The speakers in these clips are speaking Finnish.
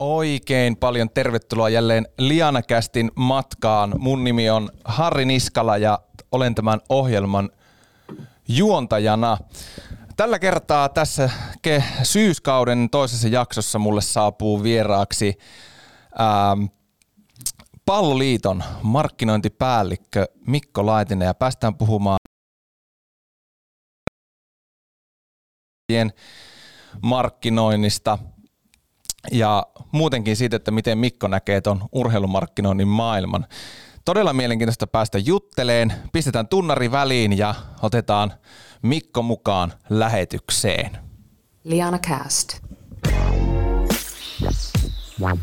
Oikein paljon tervetuloa jälleen Lianakästin matkaan. Mun nimi on Harri Niskala ja olen tämän ohjelman juontajana. Tällä kertaa tässä syyskauden toisessa jaksossa mulle saapuu vieraaksi ähm, Palloliiton markkinointipäällikkö Mikko Laitinen ja päästään puhumaan markkinoinnista ja muutenkin siitä, että miten Mikko näkee tuon urheilumarkkinoinnin maailman. Todella mielenkiintoista päästä jutteleen. Pistetään tunnari väliin ja otetaan Mikko mukaan lähetykseen. Liana Cast. Wow.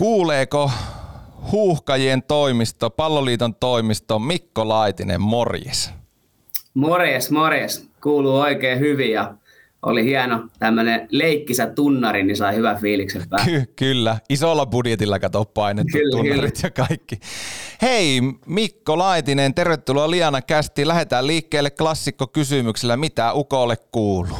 Kuuleeko huuhkajien toimisto, palloliiton toimisto Mikko Laitinen, morjes. Morjes, morjes. Kuuluu oikein hyvin ja oli hieno tämmöinen leikkisä tunnari, niin sai hyvä fiiliksen päälle. Ky- kyllä, isolla budjetilla kato painettu kyllä, tunnarit kyllä. ja kaikki. Hei Mikko Laitinen, tervetuloa Liana Kästi. Lähdetään liikkeelle klassikko kysymyksellä. Mitä Ukolle kuuluu?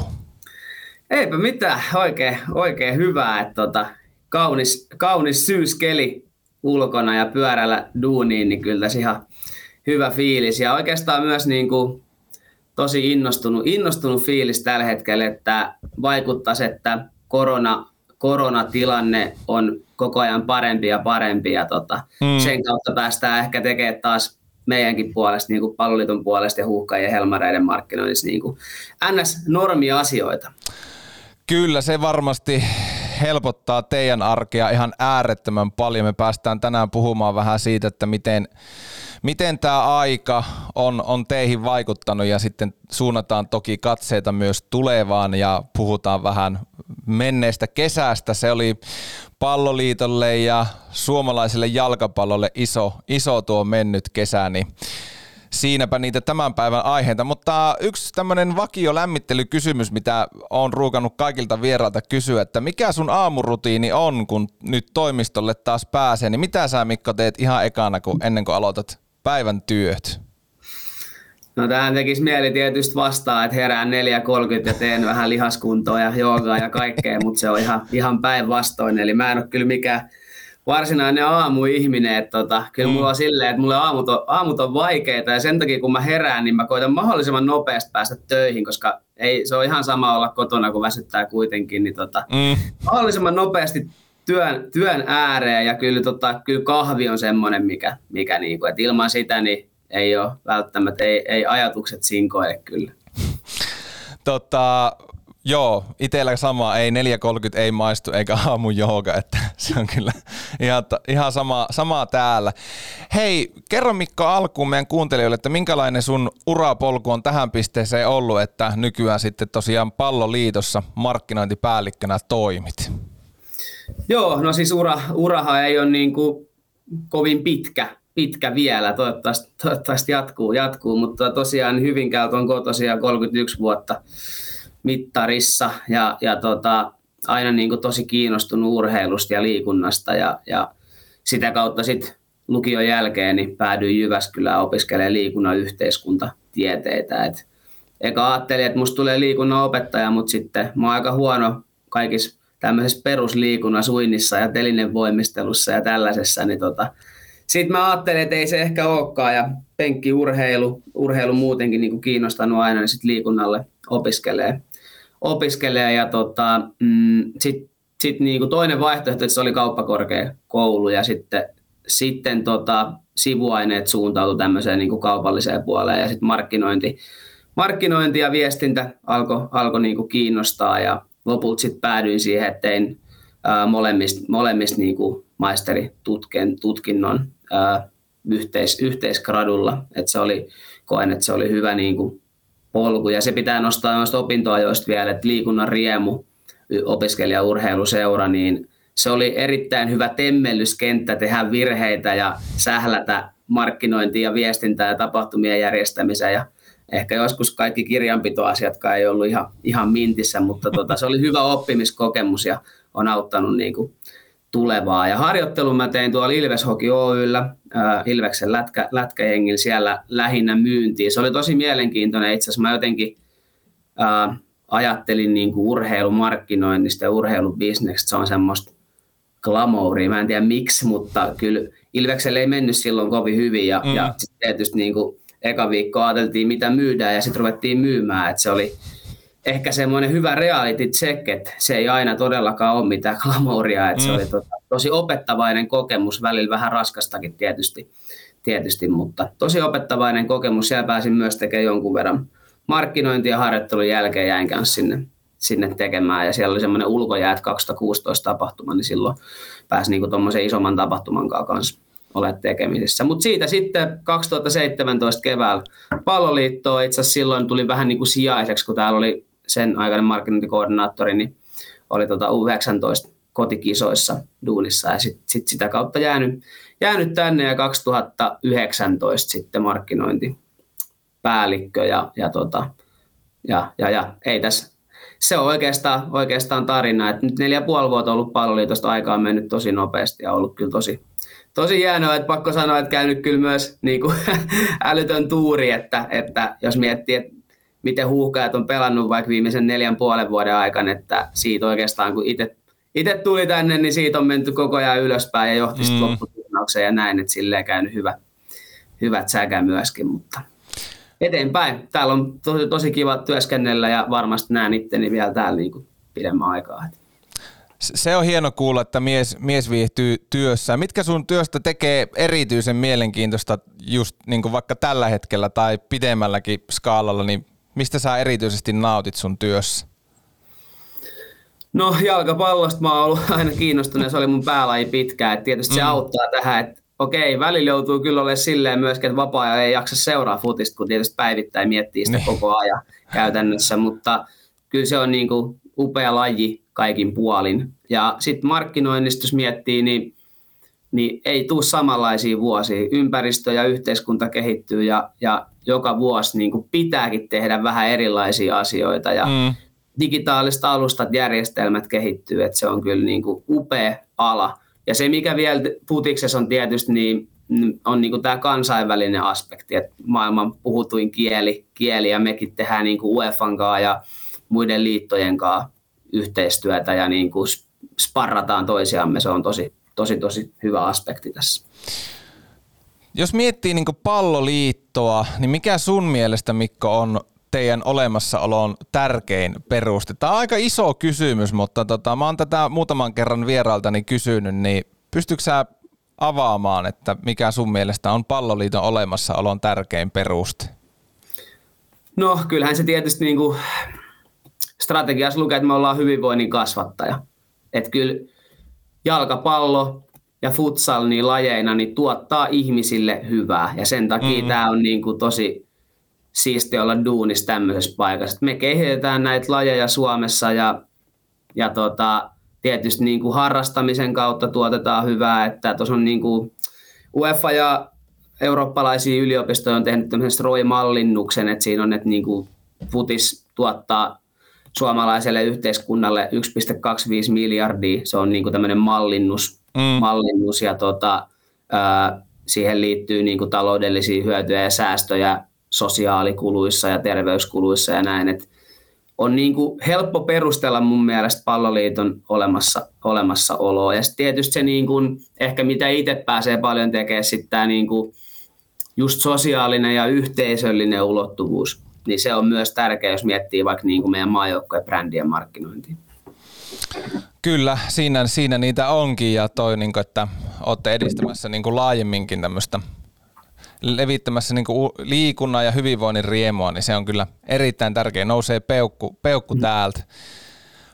Eipä mitään, oikein, oikein hyvää. Että tota, kaunis, kaunis syyskeli ulkona ja pyörällä duuniin, niin kyllä tässä ihan hyvä fiilis. Ja oikeastaan myös niin kuin tosi innostunut, innostunut fiilis tällä hetkellä, että vaikuttaisi, että korona, koronatilanne on koko ajan parempi ja parempi ja tota, mm. sen kautta päästään ehkä tekemään taas meidänkin puolesta, niin kuin palloliiton puolesta ja huuhkajien helmareiden markkinoinnissa niin kuin NS-normiasioita. Kyllä, se varmasti helpottaa teidän arkea ihan äärettömän paljon. Me päästään tänään puhumaan vähän siitä, että miten, miten tämä aika on, on teihin vaikuttanut ja sitten suunnataan toki katseita myös tulevaan ja puhutaan vähän menneestä kesästä. Se oli palloliitolle ja suomalaiselle jalkapallolle iso, iso tuo mennyt kesä, niin siinäpä niitä tämän päivän aiheita. Mutta yksi tämmöinen vakio lämmittelykysymys, mitä on ruukannut kaikilta vierailta kysyä, että mikä sun aamurutiini on, kun nyt toimistolle taas pääsee, niin mitä sä Mikko teet ihan ekana, kun ennen kuin aloitat päivän työt? No tähän tekisi mieli tietysti vastaa, että herään 4.30 ja teen vähän lihaskuntoa ja joogaa ja kaikkea, mutta se on ihan, ihan päinvastoin. Eli mä en ole kyllä mikään varsinainen aamuihminen. Että tota, kyllä mm. mulla on silleen, että mulle aamut on, aamut on vaikeita ja sen takia kun mä herään, niin mä koitan mahdollisimman nopeasti päästä töihin, koska ei, se on ihan sama olla kotona, kun väsyttää kuitenkin. Niin tota, mm. Mahdollisimman nopeasti työn, työn ääreen ja kyllä, tota, kyllä kahvi on semmoinen, mikä, mikä niinku, että ilman sitä niin ei ole välttämättä, ei, ei ajatukset sinkoile kyllä. Tota, Joo, itsellä sama, ei 4.30 ei maistu eikä aamu jooga, että se on kyllä ihan, ihan sama, samaa täällä. Hei, kerro Mikko alkuun meidän kuuntelijoille, että minkälainen sun urapolku on tähän pisteeseen ollut, että nykyään sitten tosiaan palloliitossa markkinointipäällikkönä toimit? Joo, no siis ura, urahan ei ole niin kuin kovin pitkä, pitkä vielä, toivottavasti, toivottavasti jatkuu, jatkuu, mutta tosiaan Hyvinkäältä on kotosia 31 vuotta mittarissa ja, ja tota, aina niin kuin tosi kiinnostunut urheilusta ja liikunnasta ja, ja sitä kautta sitten lukion jälkeen niin päädyin Jyväskylään opiskelemaan liikunnan yhteiskuntatieteitä. Et eka ajattelin, että musta tulee liikunnan opettaja, mutta sitten mä oon aika huono kaikissa tämmöisessä perusliikunnassa, uinnissa ja telinen voimistelussa ja tällaisessa, niin tota, sitten mä ajattelin, että ei se ehkä olekaan ja penkkiurheilu, urheilu muutenkin niin kuin kiinnostanut aina, niin sitten liikunnalle opiskelee opiskelee ja tota, mm, sitten sit niinku toinen vaihtoehto, että se oli kauppakorkeakoulu ja sitten, sitten tota, sivuaineet suuntautui tämmöiseen niinku kaupalliseen puoleen ja sitten markkinointi, markkinointi ja viestintä alkoi alko niinku kiinnostaa ja lopulta sitten päädyin siihen, että tein ää, molemmista, molemmista niinku maisteritutkinnon ää, yhteis, yhteisgradulla, että se oli, koen, että se oli hyvä niinku polku. Ja se pitää nostaa noista opintoajoista vielä, että liikunnan riemu, opiskelijaurheiluseura, niin se oli erittäin hyvä temmellyskenttä tehdä virheitä ja sählätä markkinointia ja viestintää ja tapahtumien järjestämiseen. Ja ehkä joskus kaikki kirjanpitoasiatkaan ei ollut ihan, ihan mintissä, mutta tota, se oli hyvä oppimiskokemus ja on auttanut niin kuin tulevaa. Ja harjoittelun mä tein tuolla Ilves Hockey Oyllä, äh, Ilveksen lätkä, lätkäjengillä siellä lähinnä myyntiin. Se oli tosi mielenkiintoinen itse asiassa. Mä jotenkin äh, ajattelin niin kuin urheilumarkkinoinnista ja urheilubisneksestä. Se on semmoista glamouria. Mä en tiedä miksi, mutta kyllä Ilvekselle ei mennyt silloin kovin hyvin. Ja, mm. ja tietysti niin kuin eka viikko ajateltiin, mitä myydään ja sitten ruvettiin myymään. Että se oli ehkä semmoinen hyvä reality check, että se ei aina todellakaan ole mitään glamouria. Että mm. Se oli tota, tosi opettavainen kokemus, välillä vähän raskastakin tietysti, tietysti, mutta tosi opettavainen kokemus. Siellä pääsin myös tekemään jonkun verran markkinointi- ja harjoittelun jälkeen jäin kanssa sinne, sinne tekemään. Ja siellä oli semmoinen ulkojäät 2016 tapahtuma, niin silloin pääsi niinku tuommoisen isomman tapahtuman kanssa olet tekemisissä. Mutta siitä sitten 2017 keväällä palloliittoon itse asiassa silloin tuli vähän niin kuin sijaiseksi, kun täällä oli sen aikainen markkinointikoordinaattori, niin oli tota U19 kotikisoissa duunissa ja sitten sit sitä kautta jäänyt, jäänyt tänne ja 2019 sitten markkinointipäällikkö ja, ja, tota, ja, ja, ja ei tässä se on oikeastaan, oikeastaan tarina. että nyt neljä puoli vuotta on ollut palloliitosta aikaa mennyt tosi nopeasti ja ollut kyllä tosi, tosi hienoa, että pakko sanoa, että käynyt kyllä myös niin kuin, älytön tuuri, että, että jos miettii, että miten huuhkajat on pelannut vaikka viimeisen neljän puolen vuoden aikana, että siitä oikeastaan kun itse itse tuli tänne, niin siitä on menty koko ajan ylöspäin ja johti mm. lopputurnaukseen ja näin, että silleen käynyt hyvä, hyvät säkä myöskin, mutta eteenpäin. Täällä on tosi, tosi kiva työskennellä ja varmasti näen itteni vielä täällä niin kuin pidemmän aikaa. Se on hieno kuulla, että mies, mies viihtyy työssä. Mitkä sun työstä tekee erityisen mielenkiintoista just niin kuin vaikka tällä hetkellä tai pidemmälläkin skaalalla, niin mistä sä erityisesti nautit sun työssä? No jalkapallosta mä oon ollut aina kiinnostunut ja se oli mun päälaji pitkään. Et tietysti se mm. auttaa tähän, että okei, välillä joutuu kyllä olemaan silleen myöskin, että vapaa ei jaksa seuraa futista, kun tietysti päivittäin miettii sitä niin. koko ajan käytännössä, mutta kyllä se on niin kuin upea laji kaikin puolin. Ja sitten markkinoinnista, jos miettii, niin, niin ei tule samanlaisia vuosia. Ympäristö ja yhteiskunta kehittyy ja, ja joka vuosi niin kuin pitääkin tehdä vähän erilaisia asioita ja mm. digitaaliset alustat, järjestelmät kehittyy, että se on kyllä niin kuin upea ala. Ja se, mikä vielä putiksessa on tietysti, niin on niin kuin tämä kansainvälinen aspekti, että maailman puhutuin kieli, kieli ja mekin tehdään niin kuin UEFan kanssa ja muiden liittojen kanssa yhteistyötä ja niin kuin sparrataan toisiamme. Se on tosi, tosi, tosi hyvä aspekti tässä. Jos miettii niin palloliittoa, niin mikä sun mielestä Mikko on teidän olemassaolon tärkein peruste? Tämä on aika iso kysymys, mutta tota, mä oon tätä muutaman kerran vierailtani kysynyt, niin pystytkö sä avaamaan, että mikä sun mielestä on palloliiton olemassaolon tärkein peruste? No kyllähän se tietysti niin kuin strategiassa lukee, että me ollaan hyvinvoinnin kasvattaja. Että kyllä jalkapallo ja futsal niin lajeina niin tuottaa ihmisille hyvää ja sen takia mm-hmm. tämä on niin kuin tosi siisti olla duunissa tämmöisessä paikassa. Me kehitetään näitä lajeja Suomessa ja, ja tota, tietysti niin kuin harrastamisen kautta tuotetaan hyvää, että tuossa on niin kuin UEFA ja eurooppalaisia yliopistoja on tehnyt tämmöisen ROI-mallinnuksen, että siinä on, että niin kuin futis tuottaa suomalaiselle yhteiskunnalle 1,25 miljardia. Se on niin kuin tämmöinen mallinnus, mm. mallinnus ja tota, ää, siihen liittyy niin kuin taloudellisia hyötyjä ja säästöjä sosiaalikuluissa ja terveyskuluissa ja näin. Et on niin kuin helppo perustella mun mielestä palloliiton olemassa, olemassaoloa. Ja tietysti se niin kuin, ehkä mitä itse pääsee paljon tekemään, sitten tämä niin kuin just sosiaalinen ja yhteisöllinen ulottuvuus niin se on myös tärkeä, jos miettii vaikka niin kuin meidän maajoukkojen brändien markkinointia. Kyllä, siinä, siinä niitä onkin ja toi, niin kuin, että olette edistämässä niin kuin laajemminkin tämmöistä levittämässä niin kuin liikunnan ja hyvinvoinnin riemua, niin se on kyllä erittäin tärkeä. Nousee peukku, peukku täältä.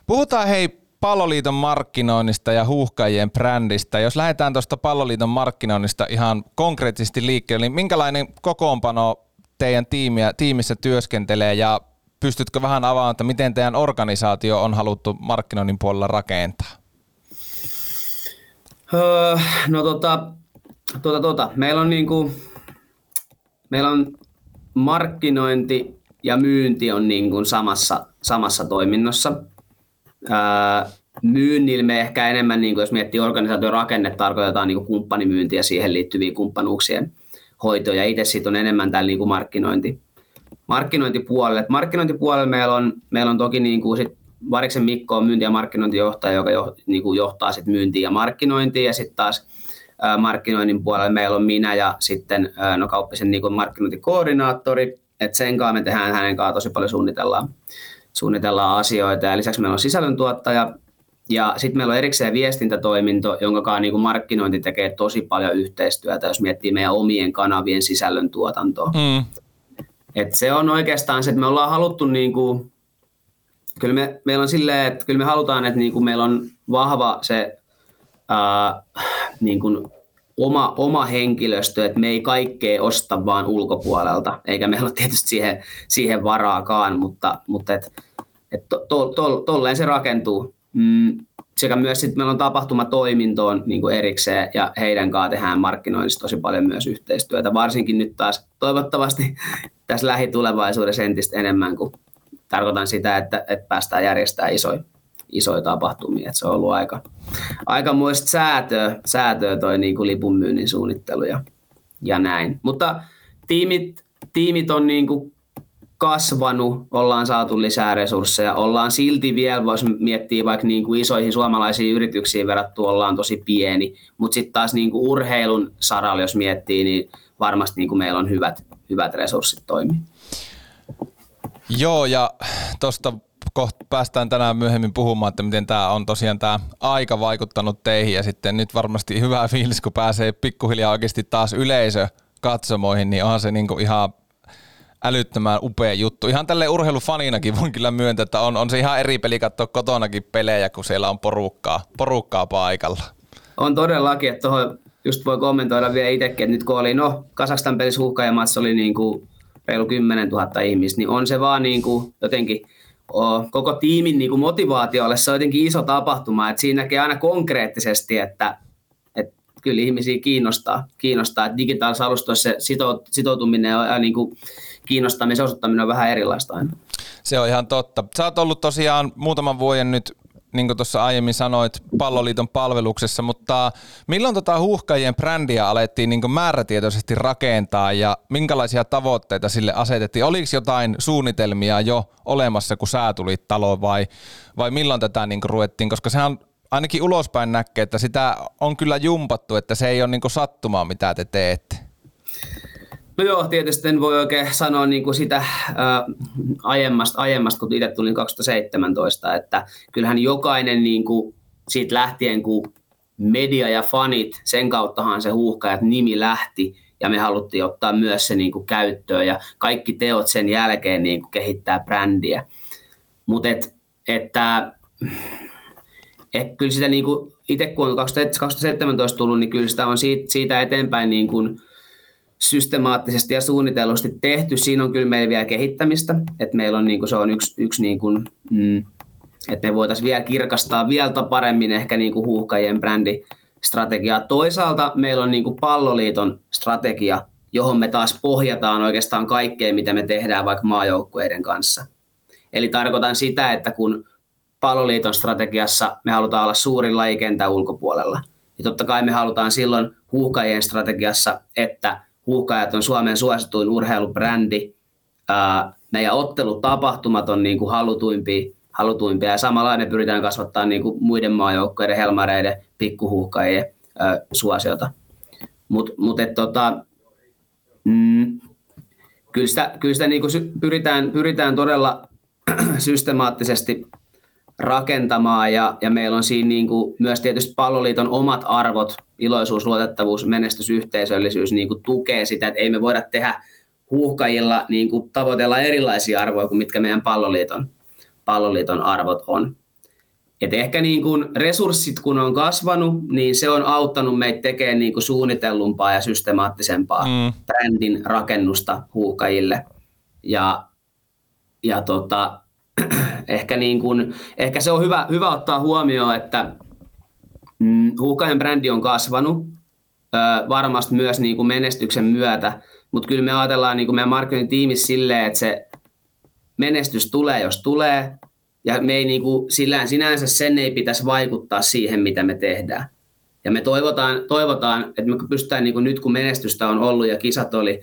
Puhutaan hei Palloliiton markkinoinnista ja huuhkajien brändistä. Jos lähdetään tuosta Palloliiton markkinoinnista ihan konkreettisesti liikkeelle, niin minkälainen kokoonpano teidän tiimiä, tiimissä työskentelee ja pystytkö vähän avaamaan, että miten teidän organisaatio on haluttu markkinoinnin puolella rakentaa? Öö, no tota, tota, tota. Meillä on niinku, meillä on markkinointi ja myynti on niinku samassa, samassa toiminnossa. Öö, myynnillä me ehkä enemmän, niin kuin jos miettii organisaation rakenne, tarkoitetaan niin kuin kumppanimyyntiä siihen liittyviä kumppanuuksien hoitoja. Itse siitä on enemmän täällä niin kuin markkinointi, markkinointipuolelle. markkinointipuolelle meillä on, meillä on toki niin kuin sit Variksen Mikko on myynti- ja markkinointijohtaja, joka jo, niin kuin johtaa sit myyntiä ja markkinointia, ja sitten taas ää, markkinoinnin puolella meillä on minä ja sitten ää, no, kauppisen niin kuin markkinointikoordinaattori, että sen kanssa me tehdään hänen kanssaan tosi paljon suunnitellaan, suunnitellaan asioita, ja lisäksi meillä on sisällöntuottaja, ja sitten meillä on erikseen viestintätoiminto, jonka kanssa niin kuin markkinointi tekee tosi paljon yhteistyötä, jos miettii meidän omien kanavien sisällöntuotantoa. Mm. Et se on oikeastaan se, että me ollaan haluttu, niin kuin, kyllä me, meillä on silleen, että kyllä me halutaan, että niin kuin meillä on vahva se ää, niin kuin oma, oma henkilöstö, että me ei kaikkea osta vaan ulkopuolelta, eikä meillä ole tietysti siihen, siihen varaakaan, mutta, mutta et, et to, to, to, tolleen se rakentuu. Mm, sekä myös sitten meillä on tapahtumatoimintoon niin kuin erikseen ja heidän kanssa tehdään markkinoinnissa tosi paljon myös yhteistyötä, varsinkin nyt taas toivottavasti tässä lähitulevaisuudessa entistä enemmän, kun tarkoitan sitä, että, että päästään järjestämään isoja, isoja tapahtumia. Että se on ollut aika, aika muista säätöä, säätöä toi niin kuin lipunmyynnin suunnittelu ja, ja näin. Mutta tiimit, tiimit on niin kuin kasvanut, ollaan saatu lisää resursseja, ollaan silti vielä, voisi miettiä vaikka niin kuin isoihin suomalaisiin yrityksiin verrattu, ollaan tosi pieni, mutta sitten taas niin kuin urheilun saralla, jos miettii, niin varmasti niin kuin meillä on hyvät, hyvät resurssit toimia. Joo, ja tuosta kohta päästään tänään myöhemmin puhumaan, että miten tämä on tosiaan tämä aika vaikuttanut teihin ja sitten nyt varmasti hyvä fiilis, kun pääsee pikkuhiljaa oikeasti taas yleisö katsomoihin, niin onhan se niinku ihan älyttömän upea juttu. Ihan tälle urheilufaninakin voin kyllä myöntää, että on, on se ihan eri peli katsoa kotonakin pelejä, kun siellä on porukkaa, porukkaa paikalla. On todellakin, että tuohon just voi kommentoida vielä itsekin, että nyt kun oli, no Kasakstan pelissä huuhkajamassa oli niin kuin reilu 10 000 ihmistä, niin on se vaan niin kuin jotenkin koko tiimin niin kuin motivaatiolle se on jotenkin iso tapahtuma, että siinä näkee aina konkreettisesti, että kyllä ihmisiä kiinnostaa, kiinnostaa että digitaalisessa alustoissa se sitoutuminen ja niin kuin kiinnostamisen osoittaminen on vähän erilaista aina. Se on ihan totta. Sä oot ollut tosiaan muutaman vuoden nyt niin kuin tuossa aiemmin sanoit, palloliiton palveluksessa, mutta milloin tota huuhkajien brändiä alettiin niin määrätietoisesti rakentaa ja minkälaisia tavoitteita sille asetettiin? Oliko jotain suunnitelmia jo olemassa, kun sä tulit taloon vai, vai milloin tätä niin ruvettiin? Koska sehän ainakin ulospäin näkee, että sitä on kyllä jumpattu, että se ei ole niin sattumaa, mitä te teette. No joo, tietysti en voi oikein sanoa niin kuin sitä ää, aiemmasta, aiemmasta, kun itse tulin 2017, että kyllähän jokainen niin kuin siitä lähtien, kun media ja fanit, sen kauttahan se huuhkajat nimi lähti, ja me haluttiin ottaa myös se niin kuin käyttöön, ja kaikki teot sen jälkeen niin kuin kehittää brändiä. Mutta et, että et kyllä sitä niin kuin, itse kun on 2017 tullut, niin kyllä sitä on siitä, siitä eteenpäin niin kuin, systemaattisesti ja suunnitellusti tehty. Siinä on kyllä meillä vielä kehittämistä, että meillä on, niin kuin, se on yksi, yksi niin kuin, mm, että me voitaisiin vielä kirkastaa vielä paremmin ehkä niin kuin huuhkajien brändistrategiaa. Toisaalta meillä on niin kuin palloliiton strategia, johon me taas pohjataan oikeastaan kaikkeen, mitä me tehdään vaikka maajoukkueiden kanssa. Eli tarkoitan sitä, että kun palloliiton strategiassa me halutaan olla suurin lajikentän ulkopuolella, niin totta kai me halutaan silloin huuhkajien strategiassa, että Huuhkajat on Suomen suosituin urheilubrändi. meidän ottelutapahtumat on niin kuin halutuimpia, halutuimpia ja samalla me pyritään kasvattaa niin kuin muiden maajoukkojen, helmareiden, pikkuhuuhkajien suosiota. Mutta mut, tota, mm, kyllä sitä, kyllä sitä niin kuin pyritään, pyritään todella systemaattisesti rakentamaan ja, ja meillä on siinä niin kuin myös tietysti palloliiton omat arvot, iloisuus, luotettavuus, menestys, yhteisöllisyys niin kuin tukee sitä, että ei me voida tehdä huuhkajilla niin kuin tavoitella erilaisia arvoja kuin mitkä meidän palloliiton, palloliiton arvot on. Et ehkä niin kuin resurssit kun on kasvanut, niin se on auttanut meitä tekemään niin kuin suunnitellumpaa ja systemaattisempaa mm. brändin rakennusta huuhkajille. Ja, ja tota, ehkä, niin kuin, ehkä se on hyvä, hyvä ottaa huomioon, että mm, Huukajan brändi on kasvanut ö, varmasti myös niin kuin menestyksen myötä, mutta kyllä me ajatellaan niin kuin meidän markkinointitiimissä silleen, että se menestys tulee, jos tulee, ja me ei niin kuin, sillä, sinänsä sen ei pitäisi vaikuttaa siihen, mitä me tehdään. Ja me toivotaan, toivotaan että me pystytään niin kuin nyt, kun menestystä on ollut ja kisat oli,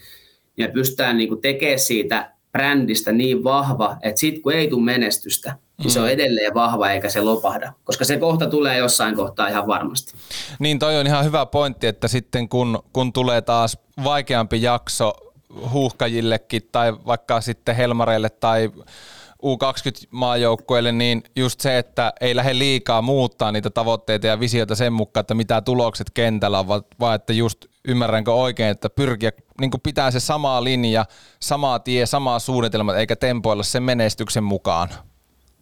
niin me pystytään niin kuin tekemään siitä brändistä niin vahva, että sitten kun ei tule menestystä, niin se on mm. edelleen vahva eikä se lopahda, koska se kohta tulee jossain kohtaa ihan varmasti. Niin toi on ihan hyvä pointti, että sitten kun, kun tulee taas vaikeampi jakso huuhkajillekin tai vaikka sitten Helmareille tai U20-maajoukkueelle, niin just se, että ei lähde liikaa muuttaa niitä tavoitteita ja visioita sen mukaan, että mitä tulokset kentällä on, vaan että just ymmärränkö oikein, että pyrkiä niin pitää se sama linja, sama tie, sama suunnitelma, eikä tempoilla sen menestyksen mukaan.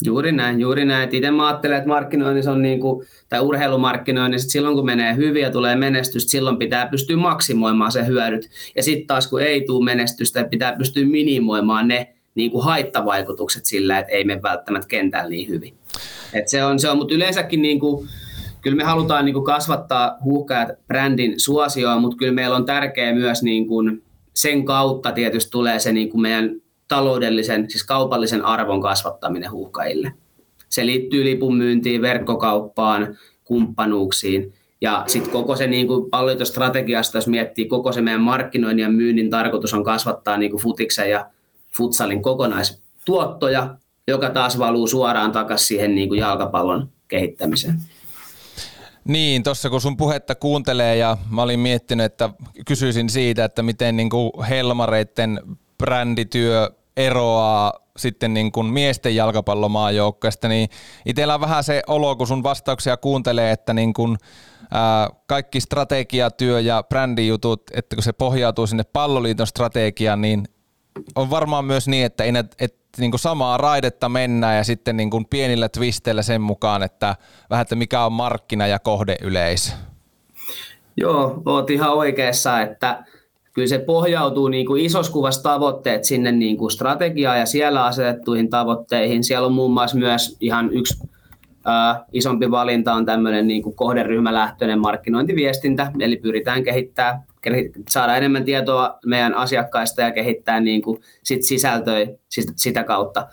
Juuri näin, juuri näin. Itse mä ajattelen, että markkinoinnissa on niin kuin, tai urheilumarkkinoinnissa, että silloin kun menee hyviä ja tulee menestystä, silloin pitää pystyä maksimoimaan se hyödyt. Ja sitten taas kun ei tule menestystä, pitää pystyä minimoimaan ne niin kuin haittavaikutukset sillä, että ei mene välttämättä kentällä niin hyvin. Et se on, se on mutta yleensäkin niin kuin, kyllä me halutaan niin kuin kasvattaa huuhkajat brändin suosioa, mutta kyllä meillä on tärkeää myös niin kuin sen kautta tietysti tulee se niin kuin meidän taloudellisen, siis kaupallisen arvon kasvattaminen huuhkajille. Se liittyy lipun myyntiin, verkkokauppaan, kumppanuuksiin. Ja sitten koko se niin kuin strategiasta, jos miettii koko se meidän markkinoinnin ja myynnin tarkoitus on kasvattaa niin kuin futiksen ja futsalin kokonaistuottoja, joka taas valuu suoraan takaisin siihen niin kuin jalkapallon kehittämiseen. Niin, tuossa kun sun puhetta kuuntelee ja mä olin miettinyt, että kysyisin siitä, että miten niin kuin Helmareitten brändityö eroaa sitten niin kuin miesten jalkapallomaajoukkoista, niin itsellä on vähän se olo, kun sun vastauksia kuuntelee, että niin kuin, ää, kaikki strategiatyö ja brändijutut, että kun se pohjautuu sinne palloliiton strategiaan, niin on varmaan myös niin, että, ei, että niin kuin samaa raidetta mennään ja sitten niin kuin pienillä twisteillä sen mukaan, että vähän, että mikä on markkina- ja kohdeyleisö. Joo, oot ihan oikeassa, että kyllä se pohjautuu niin kuin isossa kuvassa tavoitteet sinne niin kuin strategiaan ja siellä asetettuihin tavoitteihin. Siellä on muun muassa myös ihan yksi ää, isompi valinta on tämmöinen niin kuin kohderyhmälähtöinen markkinointiviestintä, eli pyritään kehittämään saada enemmän tietoa meidän asiakkaista ja kehittää niin kuin sit sisältöä sitä kautta.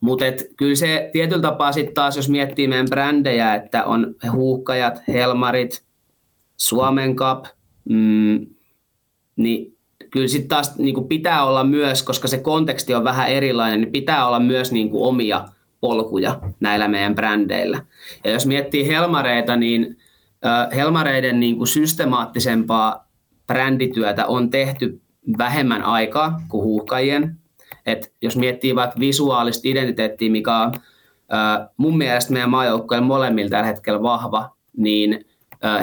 Mutta kyllä se tietyllä tapaa sitten taas, jos miettii meidän brändejä, että on huuhkajat, helmarit, Suomen Cup, mm, niin kyllä sitten taas niin kuin pitää olla myös, koska se konteksti on vähän erilainen, niin pitää olla myös niin kuin omia polkuja näillä meidän brändeillä. Ja jos miettii Helmareita, niin Helmareiden niin kuin systemaattisempaa brändityötä on tehty vähemmän aikaa kuin huuhkajien. Et jos miettii vaikka visuaalista identiteettiä, mikä on mun mielestä meidän maajoukkojen molemmilla tällä hetkellä vahva, niin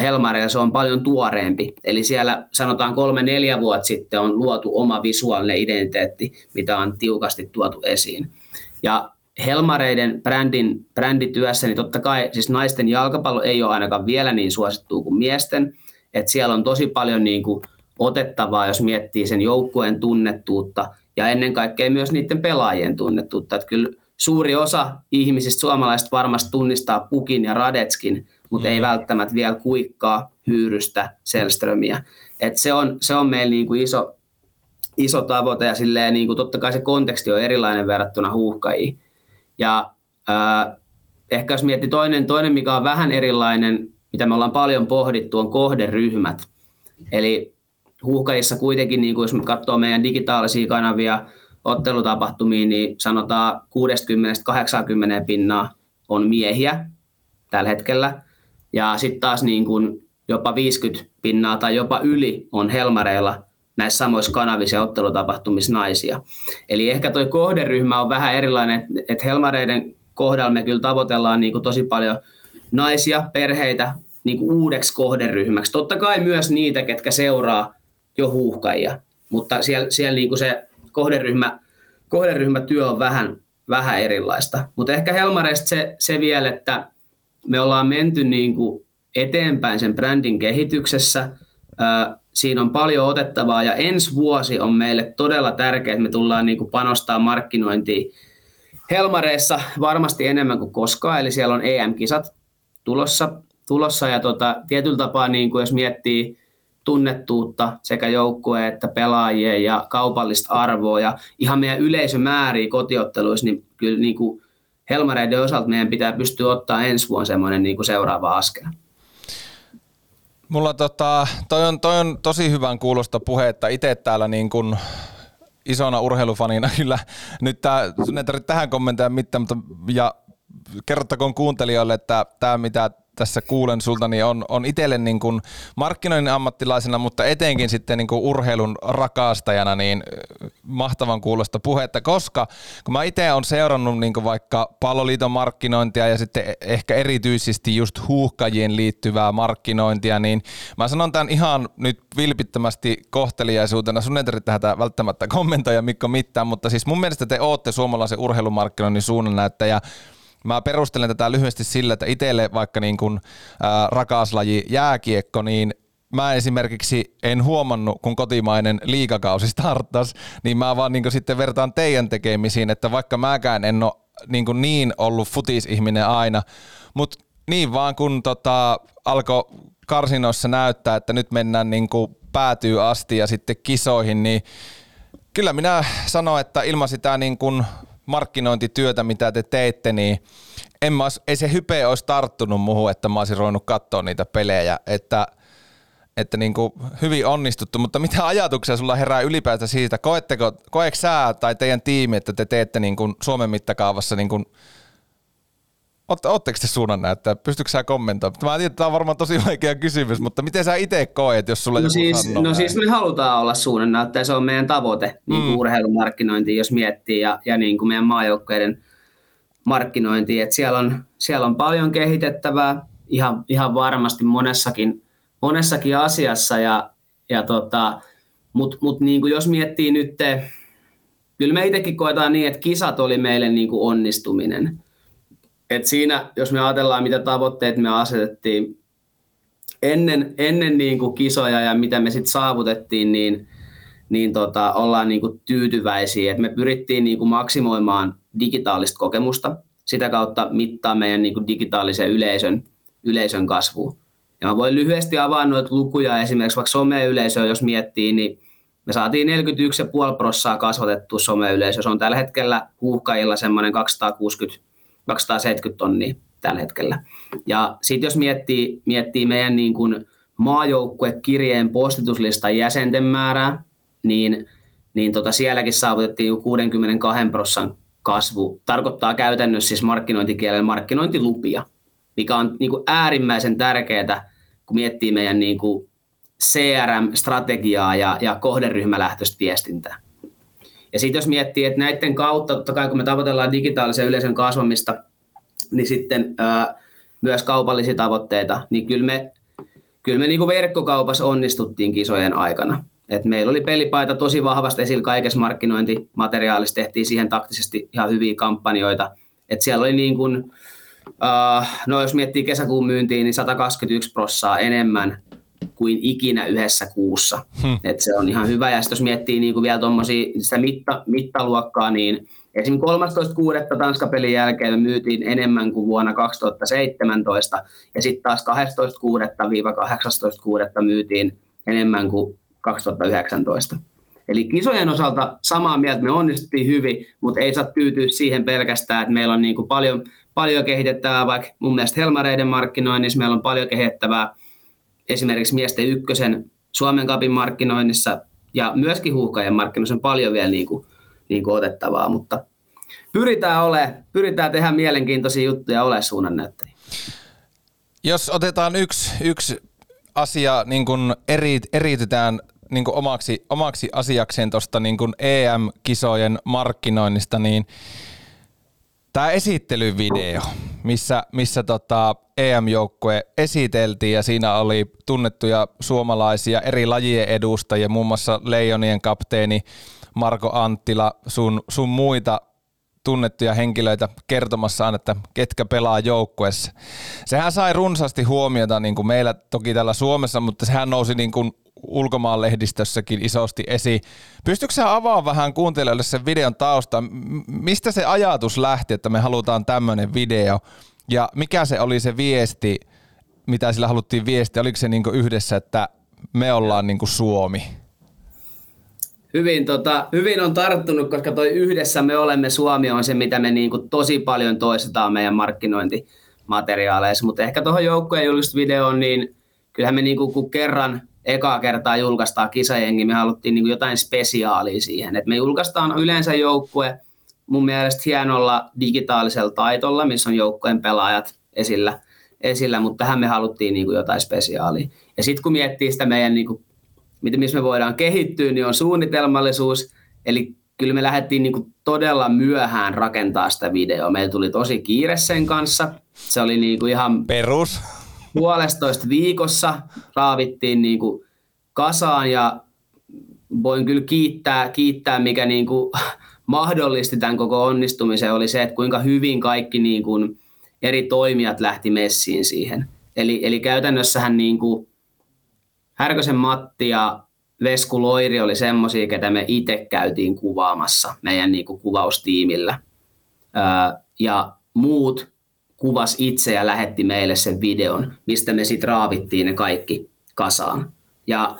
Helmareilla se on paljon tuoreempi. Eli siellä sanotaan kolme-neljä vuotta sitten on luotu oma visuaalinen identiteetti, mitä on tiukasti tuotu esiin. Ja Helmareiden brändin, brändityössä, niin totta kai siis naisten jalkapallo ei ole ainakaan vielä niin suosittu kuin miesten, että siellä on tosi paljon niin kuin otettavaa, jos miettii sen joukkueen tunnettuutta ja ennen kaikkea myös niiden pelaajien tunnettuutta. Että kyllä suuri osa ihmisistä suomalaisista varmasti tunnistaa Pukin ja Radetskin, mutta mm. ei välttämättä vielä kuikkaa, hyyrystä, Selströmiä. Et se, on, se on meillä niin kuin iso, iso tavoite ja silleen, niin kuin totta kai se konteksti on erilainen verrattuna huuhkajiin. Ja äh, ehkä jos miettii toinen, toinen, mikä on vähän erilainen, mitä me ollaan paljon pohdittu, on kohderyhmät. Eli huuhkajissa kuitenkin, niin kuin jos me katsoo meidän digitaalisia kanavia, ottelutapahtumia, niin sanotaan 60-80 pinnaa on miehiä tällä hetkellä. Ja sitten taas niin kuin jopa 50 pinnaa tai jopa yli on Helmareilla näissä samoissa kanavissa ja ottelutapahtumissa naisia. Eli ehkä tuo kohderyhmä on vähän erilainen, että Helmareiden kohdalla me kyllä tavoitellaan niin kuin tosi paljon naisia, perheitä niin kuin uudeksi kohderyhmäksi. Totta kai myös niitä, ketkä seuraa jo huuhkajia, mutta siellä, siellä niin kuin se kohderyhmä, kohderyhmätyö on vähän, vähän erilaista. Mutta ehkä Helmareista se, se vielä, että me ollaan menty niin kuin eteenpäin sen brändin kehityksessä. Siinä on paljon otettavaa ja ensi vuosi on meille todella tärkeää, että me tullaan niin panostaa markkinointiin Helmareissa varmasti enemmän kuin koskaan, eli siellä on EM-kisat tulossa, tulossa ja tota, tietyllä tapaa niin kuin jos miettii tunnettuutta sekä joukkueen että pelaajien ja kaupallista arvoa ja ihan meidän yleisömääriä kotiotteluissa, niin kyllä niin kuin Helmareiden osalta meidän pitää pystyä ottaa ensi vuonna semmoinen niin kuin seuraava askel. Mulla tota, toi on, toi on tosi hyvän kuulosta puhetta. Itse täällä niin kun isona urheilufanina kyllä. Nyt tää, sun ei tarvitse tähän kommentoida mitään, mutta ja kerrottakoon kuuntelijoille, että tämä mitä tässä kuulen sulta, niin on, on itselle niin kuin markkinoinnin ammattilaisena, mutta etenkin sitten niin kuin urheilun rakastajana niin mahtavan kuulosta puhetta, koska kun mä itse olen seurannut niin kuin vaikka palloliiton markkinointia ja sitten ehkä erityisesti just huuhkajien liittyvää markkinointia, niin mä sanon tämän ihan nyt vilpittömästi kohteliaisuutena. Sun ei tarvitse tähän välttämättä kommentoida Mikko mitään, mutta siis mun mielestä te ootte suomalaisen urheilumarkkinoinnin suunnannäyttäjä Mä perustelen tätä lyhyesti sillä, että itselle vaikka niin kuin, ää, rakas laji jääkiekko, niin mä esimerkiksi en huomannut, kun kotimainen liikakausi startas, niin mä vaan niin sitten vertaan teidän tekemisiin, että vaikka mäkään en ole niin, niin ollut futisihminen aina, mutta niin vaan kun tota, alkoi karsinoissa näyttää, että nyt mennään niin päätyy asti ja sitten kisoihin, niin kyllä minä sanon, että ilman sitä niin kuin markkinointityötä, mitä te teitte, niin en mä, ei se hype olisi tarttunut muuhun, että mä olisin ruvennut katsoa niitä pelejä, että, että niin kuin hyvin onnistuttu, mutta mitä ajatuksia sulla herää ylipäätään siitä, koetteko, koeeko sä tai teidän tiimi, että te teette niin kuin Suomen mittakaavassa niin kuin Oletteko te suunnannäyttäjä? Pystytkö sä kommentoimaan? Mä tiedän, että tämä on varmaan tosi vaikea kysymys, mutta miten sä itse koet, jos sulla no joku siis, No näin? siis me halutaan olla suunnannäyttäjä, se on meidän tavoite, niin kuin mm. urheilumarkkinointi, jos miettii, ja, ja niin kuin meidän maajoukkoiden markkinointi. Et siellä, on, siellä on paljon kehitettävää, ihan, ihan varmasti monessakin, monessakin asiassa, ja, ja tota, mutta mut niin kuin jos miettii nyt, kyllä me itsekin koetaan niin, että kisat oli meille niin kuin onnistuminen et siinä, jos me ajatellaan, mitä tavoitteet me asetettiin ennen, ennen niin kuin kisoja ja mitä me sitten saavutettiin, niin, niin tota, ollaan niin kuin tyytyväisiä. Et me pyrittiin niin kuin maksimoimaan digitaalista kokemusta, sitä kautta mittaa meidän niin kuin digitaalisen yleisön, yleisön kasvua. Ja mä voin lyhyesti avaa noita lukuja, esimerkiksi vaikka someyleisöä, jos miettii, niin me saatiin 41,5 prossaa kasvatettua someyleisö. Se on tällä hetkellä huuhkajilla semmoinen 260 270 tonnia tällä hetkellä. Ja sitten jos miettii, miettii meidän niin kuin maajoukkuekirjeen postituslistan jäsenten määrää, niin, niin tota sielläkin saavutettiin 62 prosan kasvu. Tarkoittaa käytännössä siis markkinointikielellä markkinointilupia, mikä on niin kuin äärimmäisen tärkeää, kun miettii meidän niin kuin CRM-strategiaa ja, ja kohderyhmälähtöistä viestintää. Ja sitten jos miettii, että näiden kautta, totta kai kun me tavoitellaan digitaalisen yleisön kasvamista, niin sitten ää, myös kaupallisia tavoitteita, niin kyllä me, kyllä me niin kuin verkkokaupassa onnistuttiin kisojen aikana. Et meillä oli pelipaita tosi vahvasti esillä kaikessa markkinointimateriaalissa, tehtiin siihen taktisesti ihan hyviä kampanjoita. Et siellä oli niin kuin, uh, no jos miettii kesäkuun myyntiin, niin 121 prossaa enemmän kuin ikinä yhdessä kuussa. Hmm. Et se on ihan hyvä. Ja jos miettii niin kuin vielä sitä mitta, mittaluokkaa, niin esim. 13.6. Tanskapelin jälkeen me myytiin enemmän kuin vuonna 2017, ja sitten taas 12.6.-18.6. myytiin enemmän kuin 2019. Eli kisojen osalta samaa mieltä me onnistuttiin hyvin, mutta ei saa tyytyä siihen pelkästään, että meillä on niin kuin paljon, paljon kehitettävää, vaikka mun mielestä Helmareiden markkinoinnissa meillä on paljon kehitettävää esimerkiksi miesten ykkösen Suomen kapin markkinoinnissa ja myöskin huuhkajien markkinoinnissa on paljon vielä niin kuin, niin kuin otettavaa, mutta pyritään, ole, pyritään tehdä mielenkiintoisia juttuja ole suunnannäyttäjiä. Jos otetaan yksi, yksi asia, niin kuin eri, eriytetään niin kuin omaksi, omaksi asiakseen tuosta niin EM-kisojen markkinoinnista, niin tämä esittelyvideo, missä, missä tota EM-joukkue esiteltiin ja siinä oli tunnettuja suomalaisia eri lajien edustajia, muun muassa Leijonien kapteeni Marko Anttila, sun, sun muita tunnettuja henkilöitä kertomassa, että ketkä pelaa joukkueessa. Sehän sai runsaasti huomiota niin kuin meillä toki täällä Suomessa, mutta sehän nousi niin kuin ulkomaan lehdistössäkin isosti esiin. Pystytkö sä avaamaan vähän kuuntelijoille sen videon tausta? Mistä se ajatus lähti, että me halutaan tämmöinen video? Ja mikä se oli se viesti, mitä sillä haluttiin viestiä? Oliko se niin yhdessä, että me ollaan niin Suomi? hyvin, tota, hyvin on tarttunut, koska toi yhdessä me olemme Suomi on se, mitä me niinku tosi paljon toistetaan meidän markkinointimateriaaleissa. Mutta ehkä tuohon joukkojen julkistusvideoon, niin kyllähän me niinku, kun kerran ekaa kertaa julkaistaan kisajengi, me haluttiin niinku jotain spesiaalia siihen. Et me julkaistaan yleensä joukkue mun mielestä hienolla digitaalisella taitolla, missä on joukkojen pelaajat esillä, esillä mutta tähän me haluttiin niinku jotain spesiaalia. Ja sitten kun miettii sitä meidän niinku miten missä me voidaan kehittyä, niin on suunnitelmallisuus. Eli kyllä me lähdettiin niin kuin todella myöhään rakentaa sitä videoa. Meillä tuli tosi kiire sen kanssa. Se oli niin kuin ihan perus puolestoista viikossa raavittiin niin kuin kasaan ja voin kyllä kiittää, kiittää mikä niin kuin mahdollisti tämän koko onnistumisen, oli se, että kuinka hyvin kaikki niin kuin eri toimijat lähti messiin siihen. Eli, eli käytännössähän niin kuin Härkösen Matti ja Vesku Loiri oli semmoisia, ketä me itse käytiin kuvaamassa meidän niin kuin kuvaustiimillä. ja muut kuvas itse ja lähetti meille sen videon, mistä me sitten raavittiin ne kaikki kasaan. Ja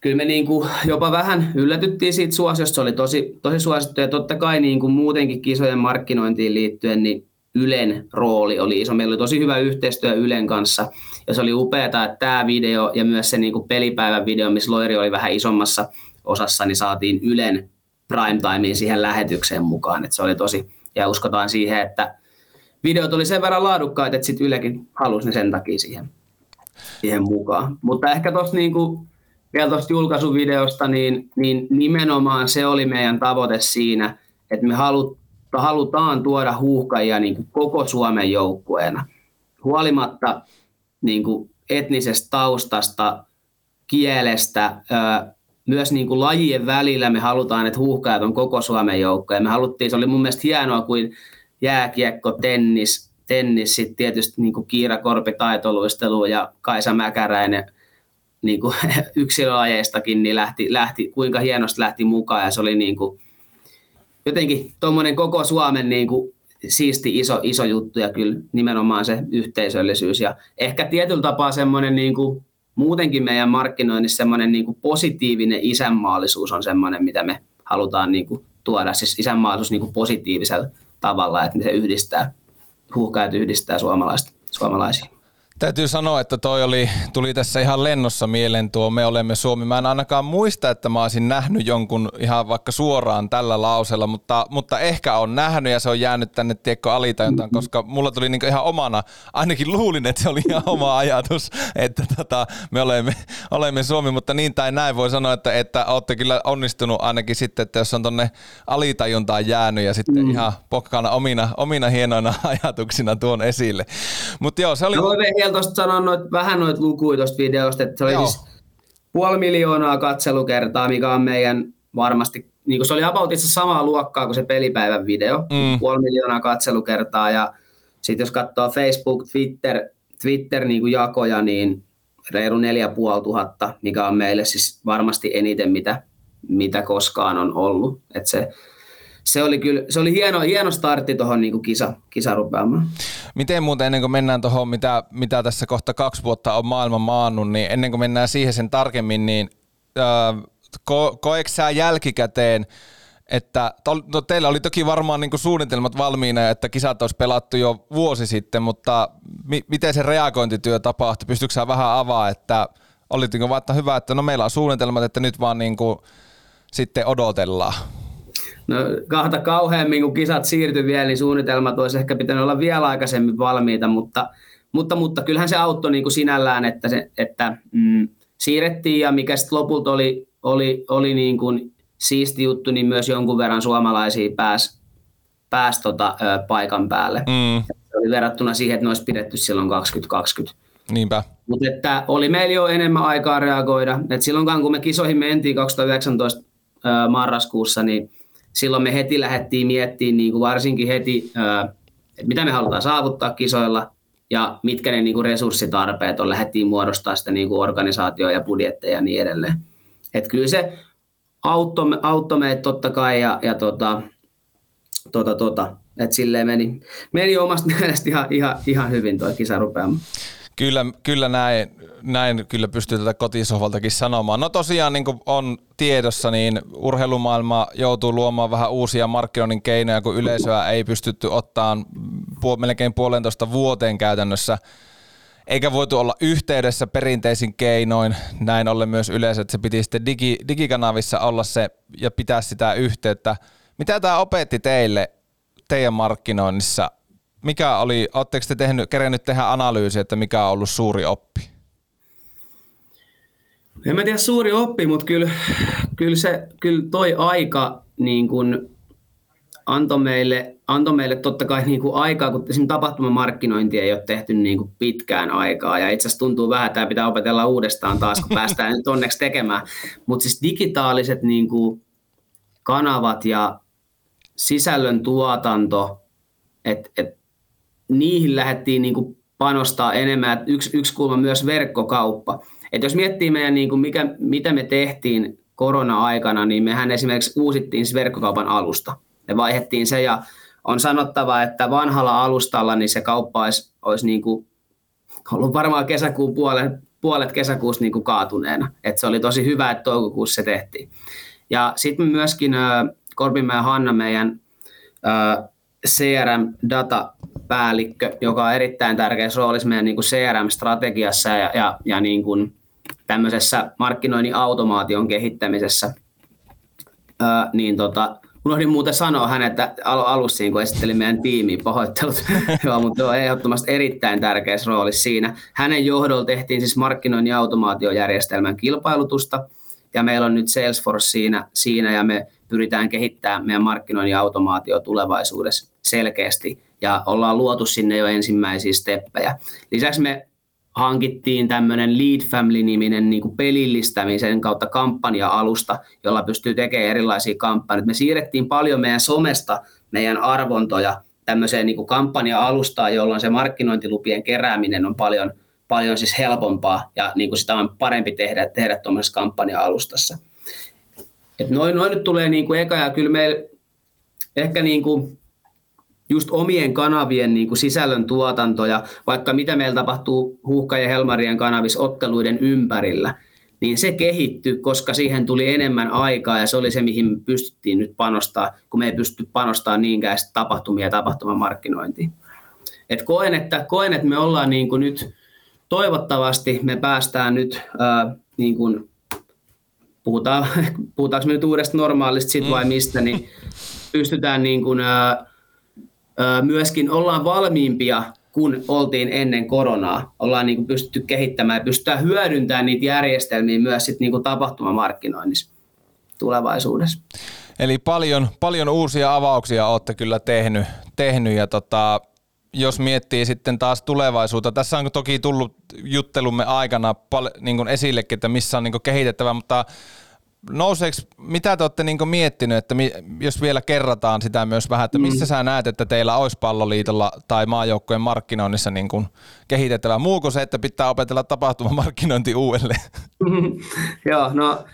kyllä me niin kuin jopa vähän yllätyttiin siitä suosiosta, se oli tosi, tosi suosittu ja totta kai niin kuin muutenkin kisojen markkinointiin liittyen, niin Ylen rooli oli iso. Meillä oli tosi hyvä yhteistyö Ylen kanssa ja se oli upeaa, että tämä video ja myös se niin kuin pelipäivän video, missä Loiri oli vähän isommassa osassa, niin saatiin Ylen primetimeen siihen lähetykseen mukaan. Et se oli tosi, ja uskotaan siihen, että videot oli sen verran laadukkaita, että sitten Ylekin halusi ne sen takia siihen, siihen mukaan. Mutta ehkä tuosta niin kuin, vielä tuosta julkaisuvideosta, niin, niin nimenomaan se oli meidän tavoite siinä, että me halut, halutaan tuoda huuhkajia niin koko Suomen joukkueena. Huolimatta niin kuin etnisestä taustasta, kielestä, myös niin kuin lajien välillä me halutaan, että huuhkajat on koko Suomen joukko. Ja me haluttiin, se oli mun mielestä hienoa, kuin jääkiekko, tennis, tennis sitten tietysti niin kuin Kiira Korpi taitoluistelu ja Kaisa Mäkäräinen niin kuin yksilölajeistakin, niin lähti, lähti, kuinka hienosti lähti mukaan ja se oli niin kuin, jotenkin tuommoinen koko Suomen niin kuin siisti iso, iso juttu ja kyllä nimenomaan se yhteisöllisyys ja ehkä tietyllä tapaa semmoinen niin kuin, muutenkin meidän markkinoinnissa semmoinen niin kuin positiivinen isänmaallisuus on semmoinen, mitä me halutaan niin kuin, tuoda, siis isänmaallisuus niin kuin positiivisella tavalla, että se yhdistää, huuhkajat yhdistää suomalaisia. Täytyy sanoa, että toi oli, tuli tässä ihan lennossa mieleen tuo Me olemme Suomi. Mä en ainakaan muista, että mä olisin nähnyt jonkun ihan vaikka suoraan tällä lausella, mutta, mutta ehkä on nähnyt ja se on jäänyt tänne tiekko alitajuntaan, mm-hmm. koska mulla tuli niinku ihan omana, ainakin luulin, että se oli ihan oma ajatus, että tota, me olemme, olemme Suomi, mutta niin tai näin voi sanoa, että, että olette kyllä onnistunut ainakin sitten, että jos on tonne alitajuntaan jäänyt ja sitten mm. ihan pokkana omina, omina hienoina ajatuksina tuon esille. Mutta joo, se oli... No, vielä tuosta sanoa noit, vähän noita lukuja tuosta videosta, että se oli Joo. siis puoli miljoonaa katselukertaa, mikä on meidän varmasti, niin kuin se oli about itse samaa luokkaa kuin se pelipäivän video, mm. puoli miljoonaa katselukertaa ja sitten jos katsoo Facebook, Twitter, Twitter niin kuin jakoja, niin reilu 4500, mikä on meille siis varmasti eniten, mitä, mitä koskaan on ollut. Et se, se oli kyllä, se oli hieno, hieno startti tuohon niin kisa, kisarupeamaan. Miten muuten ennen kuin mennään tuohon, mitä, mitä tässä kohta kaksi vuotta on maailma maannut, niin ennen kuin mennään siihen sen tarkemmin, niin äh, ko, sä jälkikäteen, että no teillä oli toki varmaan niin suunnitelmat valmiina, että kisat olisi pelattu jo vuosi sitten, mutta mi- miten se reagointityö tapahtui? Pystytkö sä vähän avaa, että olitko että hyvä, että no meillä on suunnitelmat, että nyt vaan niin kuin sitten odotellaan? No kahta kauheammin, kun kisat siirtyi vielä, niin suunnitelmat olisi ehkä pitänyt olla vielä aikaisemmin valmiita, mutta, mutta, mutta kyllähän se auttoi niin kuin sinällään, että, se, että mm, siirrettiin ja mikä sitten lopulta oli, oli, oli niin kuin siisti juttu, niin myös jonkun verran suomalaisia pääsi pääs tota, ö, paikan päälle. Mm. Se oli verrattuna siihen, että ne olisi pidetty silloin 2020. Niinpä. Mutta että oli meillä jo enemmän aikaa reagoida. Et silloin kun me kisoihin mentiin 2019 ö, marraskuussa, niin silloin me heti lähdettiin miettimään niin kuin varsinkin heti, että mitä me halutaan saavuttaa kisoilla ja mitkä ne niin kuin resurssitarpeet on. Lähdettiin muodostaa sitä niin kuin organisaatioa ja budjetteja ja niin edelleen. Että kyllä se auttoi, auttoi meitä totta kai ja, ja tota, tota, tota, että silleen meni, meni omasta mielestä ihan, ihan, ihan hyvin tuo kisarupeama. Kyllä, kyllä näin, näin kyllä pystyy tätä kotisohvaltakin sanomaan. No tosiaan niin kuin on tiedossa, niin urheilumaailma joutuu luomaan vähän uusia markkinoinnin keinoja, kun yleisöä ei pystytty ottamaan melkein puolentoista vuoteen käytännössä eikä voitu olla yhteydessä perinteisin keinoin. Näin ollen myös yleensä, että se piti sitten digi, digikanavissa olla se ja pitää sitä yhteyttä. Mitä tämä opetti teille teidän markkinoinnissa? Mikä oli, oletteko te tehnyt, kerennyt tehdä analyysi, että mikä on ollut suuri oppi? En mä tiedä suuri oppi, mutta kyllä, kyllä, se, kyllä toi aika niin kuin antoi meille, antoi meille totta kai niin kuin aikaa, kun esimerkiksi tapahtumamarkkinointi ei ole tehty niin kuin pitkään aikaa. Ja itse asiassa tuntuu vähän, että tämä pitää opetella uudestaan taas, kun päästään nyt onneksi tekemään. Mutta siis digitaaliset niin kuin kanavat ja sisällön tuotanto, että et, niihin lähdettiin niin kuin panostaa enemmän. Yksi, yksi kulma myös verkkokauppa. Et jos miettii meidän, niin kuin mikä, mitä me tehtiin korona-aikana, niin mehän esimerkiksi uusittiin verkkokaupan alusta – me vaihettiin se ja on sanottava, että vanhalla alustalla niin se kauppa olisi, olisi niin kuin ollut varmaan kesäkuun puolet, puolet kesäkuussa niin kuin kaatuneena. Et se oli tosi hyvä, että toukokuussa se tehtiin. Ja sitten myöskin Korpimäen Hanna, meidän CRM-datapäällikkö, joka on erittäin tärkeässä roolissa meidän niin kuin CRM-strategiassa ja, ja, ja niin kuin tämmöisessä markkinoinnin automaation kehittämisessä, äh, niin tota, Unohdin muuten sanoa hänet että alussa, kun esittelin meidän tiimiin pahoittelut, Joo, mutta on ehdottomasti erittäin tärkeässä roolissa siinä. Hänen johdolla tehtiin siis markkinoinnin automaatiojärjestelmän kilpailutusta, ja meillä on nyt Salesforce siinä, siinä ja me pyritään kehittämään meidän markkinoinnin automaatio tulevaisuudessa selkeästi, ja ollaan luotu sinne jo ensimmäisiä steppejä. Lisäksi me hankittiin tämmöinen Lead Family-niminen niin kuin pelillistämisen kautta kampanja-alusta, jolla pystyy tekemään erilaisia kampanjoita. Me siirrettiin paljon meidän somesta meidän arvontoja tämmöiseen niin kuin kampanja-alustaan, jolloin se markkinointilupien kerääminen on paljon, paljon siis helpompaa ja niin kuin sitä on parempi tehdä, tehdä tuommoisessa kampanja-alustassa. Et noin, noin nyt tulee niin kuin eka ja kyllä meillä ehkä niin kuin just omien kanavien niin kuin sisällön tuotanto ja vaikka mitä meillä tapahtuu Huhka ja Helmarien kanavissa otteluiden ympärillä, niin se kehittyi, koska siihen tuli enemmän aikaa ja se oli se, mihin me pystyttiin nyt panostaa, kun me ei pysty panostamaan niinkään tapahtumia ja tapahtumamarkkinointiin. Et koen, että, koen, että me ollaan niin kuin nyt, toivottavasti me päästään nyt, ää, niin kuin, puhutaan, puhutaanko me nyt uudesta normaalista sit vai mm. mistä, niin pystytään niin kuin, ää, myöskin ollaan valmiimpia kun oltiin ennen koronaa. Ollaan niin kuin pystytty kehittämään ja pystytään hyödyntämään niitä järjestelmiä myös sit niin kuin tapahtumamarkkinoinnissa tulevaisuudessa. Eli paljon, paljon uusia avauksia olette kyllä tehnyt, tehnyt ja tota, jos miettii sitten taas tulevaisuutta, tässä on toki tullut juttelumme aikana pal- niin kuin esillekin, että missä on niin kuin kehitettävä, mutta nouseeko, mitä te olette niinku miettinyt, että mi, jos vielä kerrataan sitä myös vähän, että missä mm. sä näet, että teillä olisi palloliitolla tai maajoukkojen markkinoinnissa niinku kehitettävä muu kuin se, että pitää opetella tapahtumamarkkinointi uudelleen? Joo, no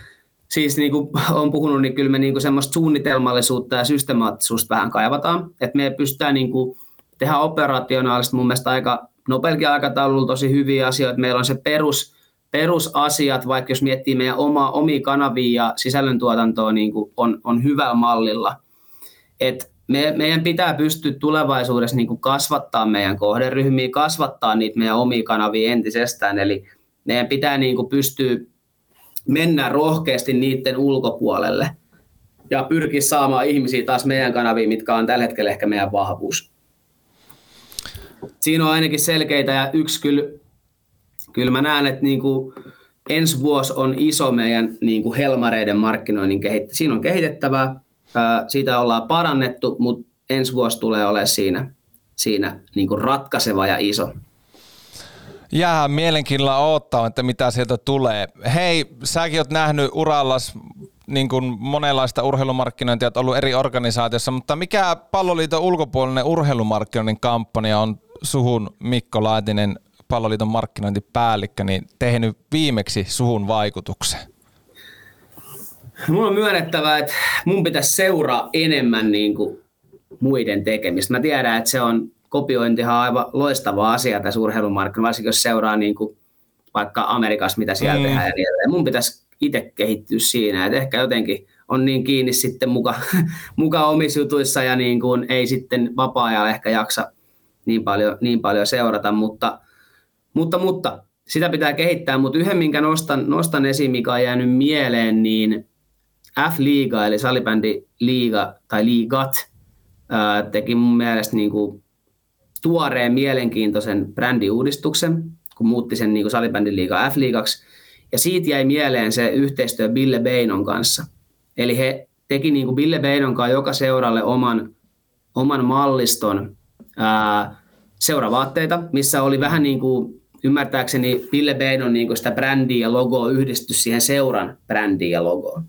siis niin kuin olen puhunut, niin kyllä me niin kuin semmoista suunnitelmallisuutta ja systemaattisuutta vähän kaivataan, että me pystytään niin kuin tehdä operationaalisesti mun mielestä aika nopeallakin aikataululla tosi hyviä asioita. Meillä on se perus, perusasiat, vaikka jos miettii meidän oma, omia kanavia ja sisällöntuotantoa, niin kuin on, on hyvällä mallilla. Et me, meidän pitää pystyä tulevaisuudessa niin kuin kasvattaa meidän kohderyhmiä, kasvattaa niitä meidän omia kanavia entisestään, eli meidän pitää niin kuin pystyä mennä rohkeasti niiden ulkopuolelle ja pyrkiä saamaan ihmisiä taas meidän kanaviin, mitkä on tällä hetkellä ehkä meidän vahvuus. Siinä on ainakin selkeitä ja yksi kyllä kyllä mä näen, että niin kuin ensi vuosi on iso meidän niin kuin helmareiden markkinoinnin kehittä. Siinä on kehitettävää, siitä ollaan parannettu, mutta ensi vuosi tulee olemaan siinä, siinä niin kuin ratkaiseva ja iso. Jää mielenkiinnolla odottaa, että mitä sieltä tulee. Hei, säkin oot nähnyt urallas niin kuin monenlaista urheilumarkkinointia, oot ollut eri organisaatiossa, mutta mikä palloliiton ulkopuolinen urheilumarkkinoinnin kampanja on suhun Mikko Laitinen palloliiton markkinointipäällikkö, niin tehnyt viimeksi suhun vaikutuksen? Mun on myönnettävä, että mun pitäisi seuraa enemmän niin kuin muiden tekemistä. Mä tiedän, että se on, kopiointihan on aivan loistava asia tässä urheilumarkkinoilla, varsinkin jos seuraa niin kuin vaikka Amerikassa, mitä siellä mm. tehdään ja niin edelleen. Mun pitäisi itse kehittyä siinä, että ehkä jotenkin on niin kiinni sitten muka, muka omissa jutuissa ja niin kuin ei sitten vapaa-ajalla ehkä jaksa niin paljon, niin paljon seurata, mutta, mutta, mutta sitä pitää kehittää, mutta yhden, minkä nostan, nostan esiin, mikä on jäänyt mieleen, niin F-liiga, eli salibändi liiga tai liigat, teki mun mielestä niin kuin tuoreen mielenkiintoisen brändiuudistuksen, kun muutti sen niin salibändin liiga F-liigaksi, ja siitä jäi mieleen se yhteistyö Bille Beinon kanssa. Eli he teki niin kuin Bille Beinon kanssa joka seuralle oman, oman malliston seuravaatteita, missä oli vähän niin kuin ymmärtääkseni Bille Beinon niin kuin sitä brändiä ja logoa yhdisty siihen seuran brändiin ja logoon.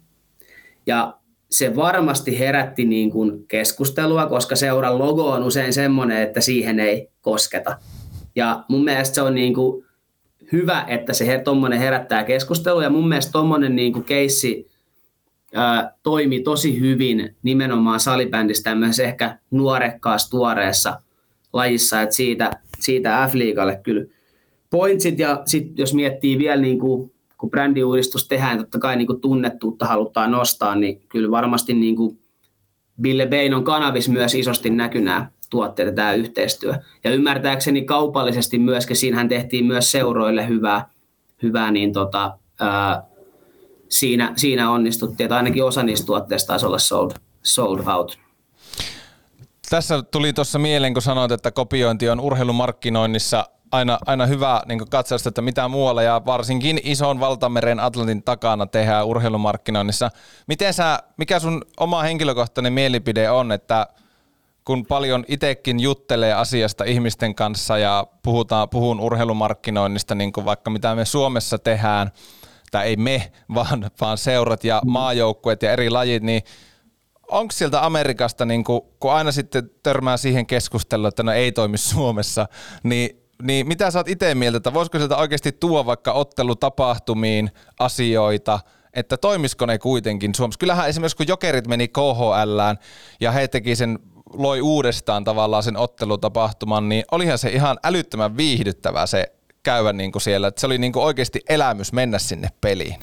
Ja se varmasti herätti niin kuin keskustelua, koska seuran logo on usein semmoinen, että siihen ei kosketa. Ja mun mielestä se on niin kuin hyvä, että se tuommoinen herättää keskustelua, ja mun mielestä tuommoinen niin keissi ää, toimi tosi hyvin nimenomaan salibändissä tämmöisessä ehkä nuorekkaassa tuoreessa lajissa, että siitä, siitä F-liigalle kyllä pointsit, ja sitten jos miettii vielä niin kuin kun brändiuudistus tehdään, totta kai niin kuin tunnettuutta halutaan nostaa, niin kyllä varmasti niin kuin Bille Beinon kanavis myös isosti tuotteet ja tämä yhteistyö. Ja ymmärtääkseni kaupallisesti myöskin, siinähän tehtiin myös seuroille hyvää, hyvää niin tota, ää, siinä, siinä onnistuttiin, että ainakin osa niistä tuotteista taisi olla sold, sold out. Tässä tuli tuossa mieleen, kun sanoit, että kopiointi on urheilumarkkinoinnissa aina, aina hyvä niin katsoa sitä, että mitä muualla ja varsinkin ison valtameren Atlantin takana tehdään urheilumarkkinoinnissa. Miten sä, mikä sun oma henkilökohtainen mielipide on, että kun paljon itsekin juttelee asiasta ihmisten kanssa ja puhutaan, puhun urheilumarkkinoinnista, niin kuin vaikka mitä me Suomessa tehdään, tai ei me, vaan, vaan seurat ja maajoukkueet ja eri lajit, niin onko sieltä Amerikasta, niin kun, kun aina sitten törmää siihen keskusteluun, että no ei toimi Suomessa, niin niin mitä sä oot itse mieltä, että voisiko sieltä oikeasti tuoda vaikka ottelutapahtumiin asioita, että toimisiko ne kuitenkin Suomessa? Kyllähän esimerkiksi kun Jokerit meni KHLään ja he teki sen, loi uudestaan tavallaan sen ottelutapahtuman, niin olihan se ihan älyttömän viihdyttävää se käydä niin kuin siellä, että se oli niin kuin oikeasti elämys mennä sinne peliin.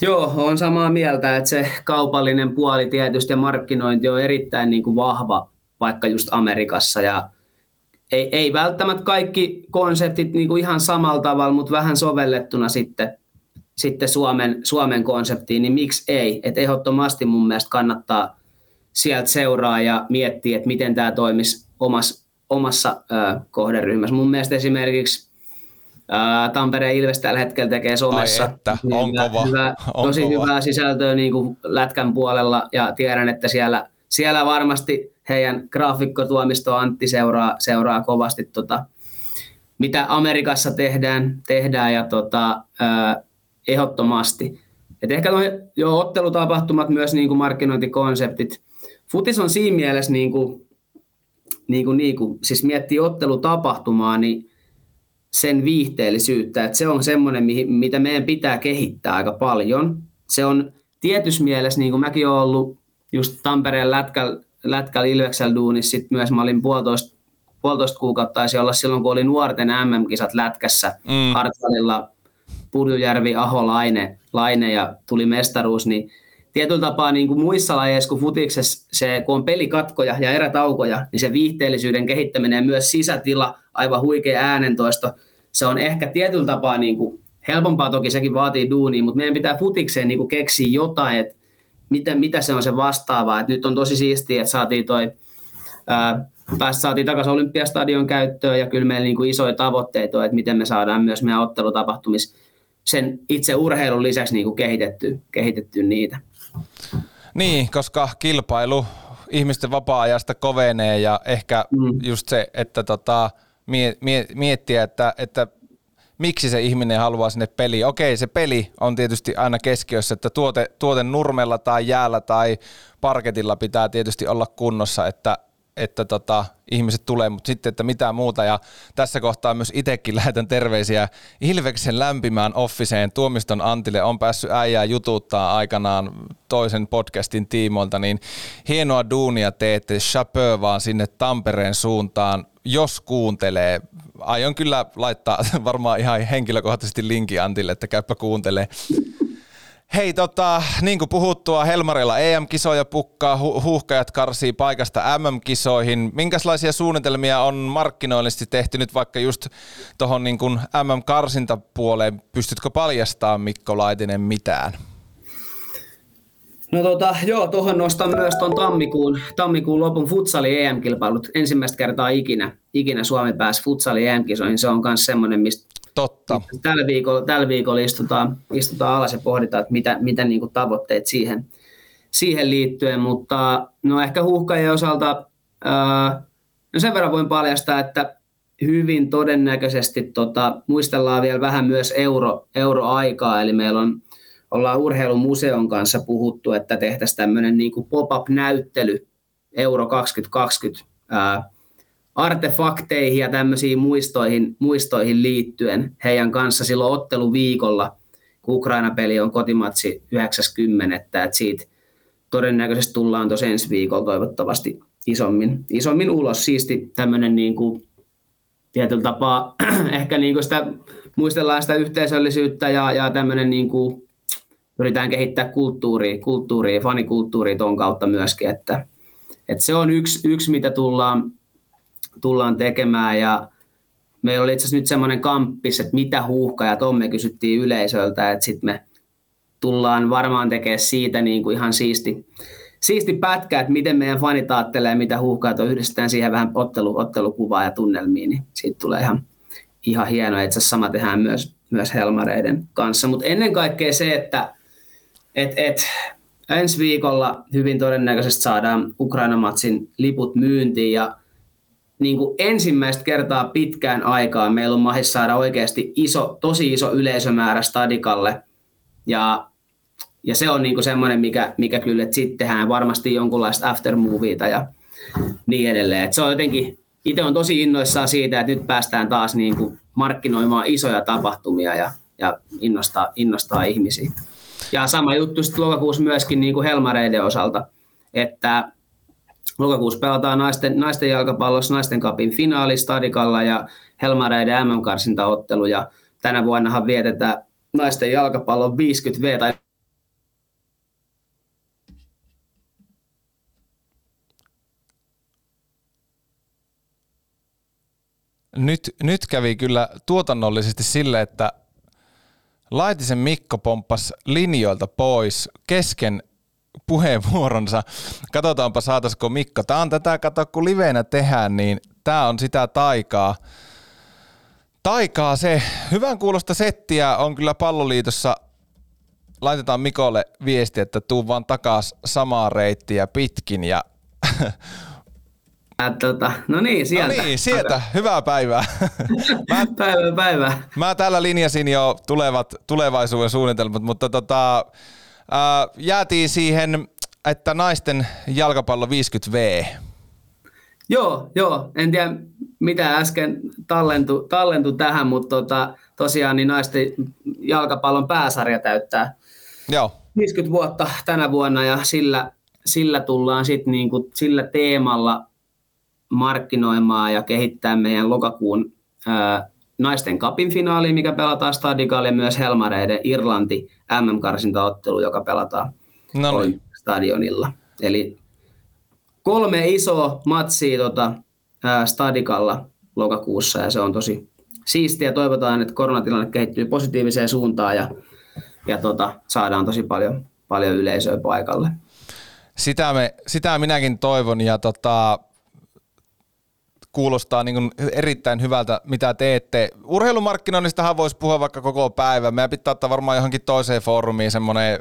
Joo, on samaa mieltä, että se kaupallinen puoli tietysti ja markkinointi on erittäin niin kuin vahva vaikka just Amerikassa ja ei, ei välttämättä kaikki konseptit niin kuin ihan samalla tavalla, mutta vähän sovellettuna sitten, sitten Suomen, Suomen konseptiin, niin miksi ei? Et ehdottomasti mun mielestä kannattaa sieltä seuraa ja miettiä, että miten tämä toimisi omassa, omassa ö, kohderyhmässä. Mun mielestä esimerkiksi Tampereen Ilves tällä hetkellä tekee somessa Ai että, on hyvä, kova. Hyvä, on tosi kova. hyvää sisältöä niin kuin lätkän puolella ja tiedän, että siellä, siellä varmasti heidän graafikkotuomisto Antti seuraa, seuraa kovasti tota, mitä Amerikassa tehdään, tehdään ja tota, ää, ehdottomasti. Et ehkä nuo jo ottelutapahtumat myös niin kuin markkinointikonseptit. Futis on siinä mielessä, niin kuin, niin kuin, niin kuin, siis miettii ottelutapahtumaa, niin sen viihteellisyyttä, että se on semmoinen, mitä meidän pitää kehittää aika paljon. Se on tietyssä mielessä, niin kuin mäkin olen ollut just Tampereen lätkällä lätkällä Ilveksellä duunissa sit myös mä olin puolitoista, puolitoista kuukautta taisi olla silloin, kun oli nuorten MM-kisat lätkässä mm. Hartwallilla, Purjujärvi, Aho, Laine, Laine ja tuli mestaruus, niin tietyllä tapaa niin kuin muissa lajeissa kuin futiksessa, se, kun on pelikatkoja ja erätaukoja, niin se viihteellisyyden kehittäminen ja myös sisätila, aivan huikea äänentoisto, se on ehkä tietyllä tapaa niin kuin, helpompaa toki sekin vaatii duunia, mutta meidän pitää futikseen niin kuin keksiä jotain, että mitä, mitä se on se vastaava. Et nyt on tosi siistiä, että saatiin toi, ää, päästä saatiin takaisin Olympiastadion käyttöön ja kyllä meillä niin kuin isoja tavoitteita on, että miten me saadaan myös meidän ottelutapahtumis sen itse urheilun lisäksi niin kuin kehitetty, kehitetty niitä. Niin, koska kilpailu ihmisten vapaa-ajasta kovenee ja ehkä mm. just se, että tota, miettiä, että, että miksi se ihminen haluaa sinne peliin. Okei, se peli on tietysti aina keskiössä, että tuote, tuote nurmella tai jäällä tai parketilla pitää tietysti olla kunnossa, että että tota, ihmiset tulee, mutta sitten, että mitä muuta. Ja tässä kohtaa myös itsekin lähetän terveisiä Ilveksen lämpimään offiseen. Tuomiston Antille on päässyt äijää jututtaa aikanaan toisen podcastin tiimoilta, niin hienoa duunia teette, chapeau vaan sinne Tampereen suuntaan jos kuuntelee, aion kyllä laittaa varmaan ihan henkilökohtaisesti linkin Antille, että käypä kuuntelee. Hei, tota, niin kuin puhuttua, Helmarilla EM-kisoja pukkaa, hu- huuhkajat karsii paikasta MM-kisoihin. Minkälaisia suunnitelmia on markkinoillisesti tehty nyt vaikka just tuohon niin MM-karsintapuoleen? Pystytkö paljastamaan Mikko Laitinen mitään? No tota, joo, tuohon nostan myös tuon tammikuun, tammikuun lopun futsali EM-kilpailut. Ensimmäistä kertaa ikinä, ikinä Suomi pääsi futsali EM-kisoihin. Se on myös semmoinen, mistä Totta. Tällä viikolla, tällä viikolla istutaan, istutaan alas ja pohditaan, että mitä, mitä niin kuin tavoitteet siihen, siihen liittyen, mutta no ehkä huuhkajien osalta ää, no sen verran voin paljastaa, että hyvin todennäköisesti tota, muistellaan vielä vähän myös euro, euroaikaa, eli meillä on, ollaan urheilumuseon kanssa puhuttu, että tehtäisiin tämmöinen niin pop-up-näyttely Euro 2020 ää, artefakteihin ja tämmöisiin muistoihin, muistoihin liittyen heidän kanssa silloin otteluviikolla, kun Ukraina-peli on kotimatsi 90, että siitä todennäköisesti tullaan tuossa ensi viikolla toivottavasti isommin, isommin ulos. Siisti tämmöinen niin kuin, tietyllä tapaa ehkä niin kuin sitä, muistellaan sitä yhteisöllisyyttä ja, ja tämmöinen niin kuin, yritetään kehittää kulttuuria, kulttuuria fanikulttuuria tuon kautta myöskin, että, että se on yksi, yksi, mitä tullaan, tullaan tekemään ja meillä oli itse asiassa nyt semmoinen kamppis, että mitä huuhkajat on, me kysyttiin yleisöltä, että sitten me tullaan varmaan tekemään siitä niin kuin ihan siisti, siisti pätkä, että miten meidän fanit ajattelee, mitä huuhkajat on, yhdistetään siihen vähän ottelu, ottelukuvaa ja tunnelmiin, niin siitä tulee ihan, ihan hienoa. Itse sama tehdään myös, myös Helmareiden kanssa, mutta ennen kaikkea se, että et, et, ensi viikolla hyvin todennäköisesti saadaan Ukraina-matsin liput myyntiin ja niin kuin ensimmäistä kertaa pitkään aikaan meillä on mahis saada oikeasti iso, tosi iso yleisömäärä stadikalle. Ja, ja se on niin kuin semmoinen, mikä, mikä kyllä, että sitten tehdään varmasti jonkunlaista aftermovieta ja niin edelleen. Et se on jotenkin, itse on tosi innoissaan siitä, että nyt päästään taas niin kuin markkinoimaan isoja tapahtumia ja, ja innostaa, innostaa ihmisiä. Ja sama juttu sitten lokakuussa myöskin niin kuin Helmareiden osalta, että Lokakuussa pelataan naisten, naisten jalkapallossa naisten kapin finaali Stadikalla ja Helmareiden MM-karsintaottelu. Ja tänä vuonnahan vietetään naisten jalkapallon 50V tai Nyt, nyt kävi kyllä tuotannollisesti sille, että Laitisen Mikko pomppas linjoilta pois kesken puheenvuoronsa. Katsotaanpa saataisiko Mikko. Tämä on tätä, kato kun liveenä tehdään, niin tämä on sitä taikaa. Taikaa se. Hyvän kuulosta settiä on kyllä palloliitossa. Laitetaan Mikolle viesti, että tuu vaan takas samaa reittiä pitkin ja Tota, no niin, sieltä. No niin, sieltä. Hyvää päivää. mä, päivää, päivää. Mä täällä linjasin jo tulevat, tulevaisuuden suunnitelmat, mutta tota, Äh, jäätiin siihen, että naisten jalkapallo 50V. Joo, joo. En tiedä, mitä äsken tallentu, tallentu tähän, mutta tota, tosiaan niin naisten jalkapallon pääsarja täyttää joo. 50 vuotta tänä vuonna ja sillä, sillä tullaan sitten niinku, sillä teemalla markkinoimaan ja kehittää meidän lokakuun ää, naisten kapin finaali, mikä pelataan Stadikalla ja myös Helmareiden Irlanti MM-karsintaottelu, joka pelataan no niin. stadionilla. Eli kolme isoa matsia tota, ää, Stadikalla lokakuussa ja se on tosi siistiä. Toivotaan, että koronatilanne kehittyy positiiviseen suuntaan ja, ja tota, saadaan tosi paljon, paljon yleisöä paikalle. Sitä, me, sitä minäkin toivon ja tota, kuulostaa niin erittäin hyvältä, mitä teette. Urheilumarkkinoinnistahan voisi puhua vaikka koko päivä. Meidän pitää ottaa varmaan johonkin toiseen foorumiin semmoinen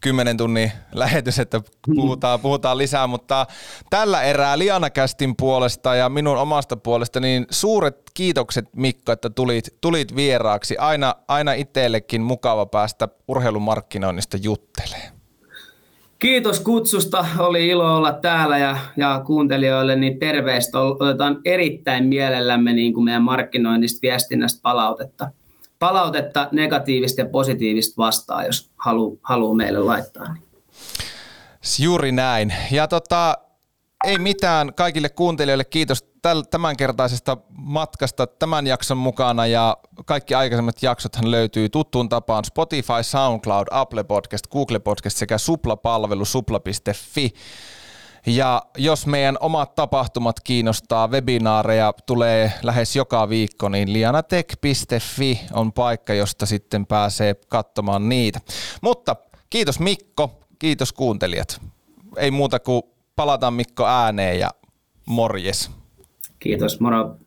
kymmenen tunnin lähetys, että puhutaan, puhutaan lisää, mutta tällä erää Lianakästin puolesta ja minun omasta puolesta, niin suuret kiitokset Mikko, että tulit, tulit vieraaksi. Aina, aina itsellekin mukava päästä urheilumarkkinoinnista juttelemaan. Kiitos kutsusta, oli ilo olla täällä ja, ja kuuntelijoille niin terveistä otetaan erittäin mielellämme niin kuin meidän markkinoinnista, viestinnästä palautetta. Palautetta negatiivista ja positiivista vastaan, jos haluaa halu meille laittaa. Juuri näin. Ja tota, ei mitään kaikille kuuntelijoille. Kiitos tämänkertaisesta matkasta tämän jakson mukana ja kaikki aikaisemmat jaksothan löytyy tuttuun tapaan Spotify, SoundCloud, Apple Podcast, Google Podcast sekä Supla-palvelu supla.fi. Ja jos meidän omat tapahtumat kiinnostaa, webinaareja tulee lähes joka viikko, niin lianatech.fi on paikka, josta sitten pääsee katsomaan niitä. Mutta kiitos Mikko, kiitos kuuntelijat. Ei muuta kuin palataan Mikko ääneen ja morjes. Kiitos, moro.